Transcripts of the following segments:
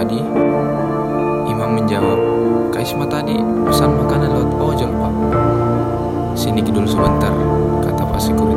tadi, Imam menjawab, Kak Isma tadi pesan makanan lewat ojol, Pak. Sini dulu sebentar, kata Pak Security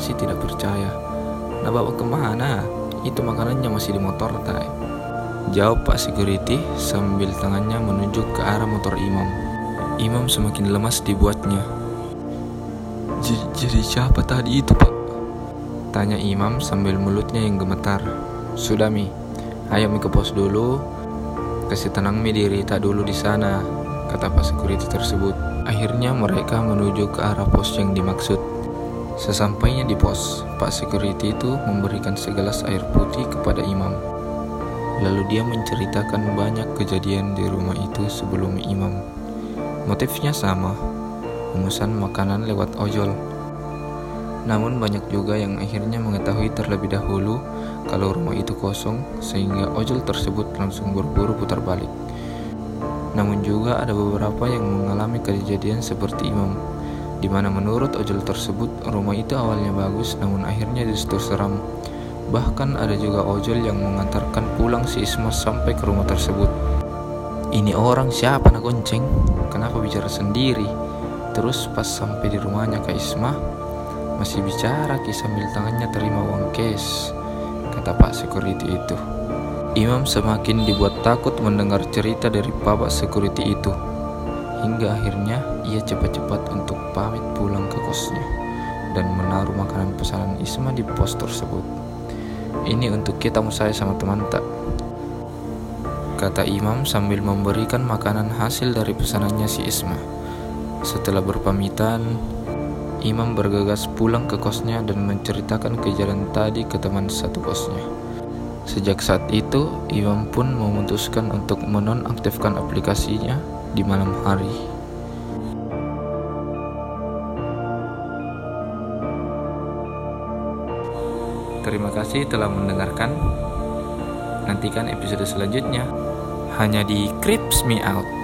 masih tidak percaya. Nabawa ke mana? Itu makanannya masih di motor, tay. Jawab Pak Security sambil tangannya menunjuk ke arah motor Imam. Imam semakin lemas dibuatnya. "J- Jadi siapa tadi itu pak? Tanya Imam sambil mulutnya yang gemetar. Sudah mi, ayo mi ke pos dulu. Kasih tenang mi diri tak dulu di sana, kata Pak Security tersebut. Akhirnya mereka menuju ke arah pos yang dimaksud. Sesampainya di pos, Pak Security itu memberikan segelas air putih kepada Imam. Lalu dia menceritakan banyak kejadian di rumah itu sebelum Imam. Motifnya sama, memesan makanan lewat ojol. Namun banyak juga yang akhirnya mengetahui terlebih dahulu kalau rumah itu kosong sehingga ojol tersebut langsung berburu putar balik. Namun juga ada beberapa yang mengalami kejadian seperti Imam, di mana menurut ojol tersebut rumah itu awalnya bagus namun akhirnya justru seram. Bahkan ada juga ojol yang mengantarkan pulang si Isma sampai ke rumah tersebut. Ini orang siapa nak gonceng? Kenapa bicara sendiri? Terus pas sampai di rumahnya Kak Isma, masih bicara Ki sambil tangannya terima uang cash, kata Pak Security itu. Imam semakin dibuat takut mendengar cerita dari Bapak Security itu. Hingga akhirnya ia cepat-cepat untuk pamit pulang ke kosnya dan menaruh makanan pesanan Isma di pos tersebut. Ini untuk kita saya sama teman tak? Kata Imam sambil memberikan makanan hasil dari pesanannya si Isma. Setelah berpamitan, Imam bergegas pulang ke kosnya dan menceritakan kejadian tadi ke teman satu kosnya. Sejak saat itu, Imam pun memutuskan untuk menonaktifkan aplikasinya di malam hari. Terima kasih telah mendengarkan. Nantikan episode selanjutnya hanya di Creeps Me Out.